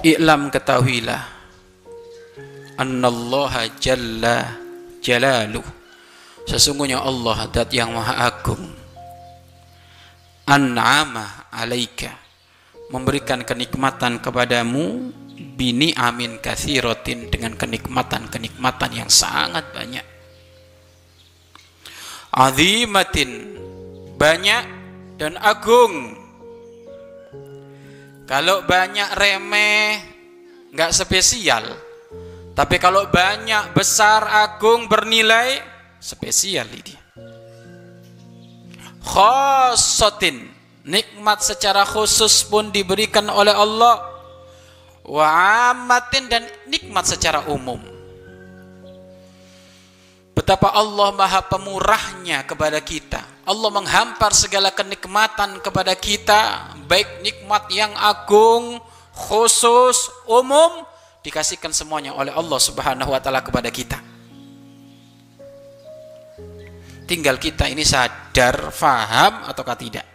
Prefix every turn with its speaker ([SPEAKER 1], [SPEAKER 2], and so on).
[SPEAKER 1] I'lam ketahuilah Annallaha jalla jalalu Sesungguhnya Allah dat yang maha agung. An'ama alaika. Memberikan kenikmatan kepadamu Bini amin kathirotin Dengan kenikmatan-kenikmatan yang sangat banyak. Azimatin Banyak dan agung kalau banyak remeh, nggak spesial. Tapi kalau banyak, besar, agung, bernilai, spesial ini. Khosotin, nikmat secara khusus pun diberikan oleh Allah. Wa amatin dan nikmat secara umum. Betapa Allah maha pemurahnya kepada kita. Allah menghampar segala kenikmatan kepada kita baik nikmat yang agung, khusus, umum dikasihkan semuanya oleh Allah Subhanahu wa taala kepada kita. Tinggal kita ini sadar, faham ataukah tidak.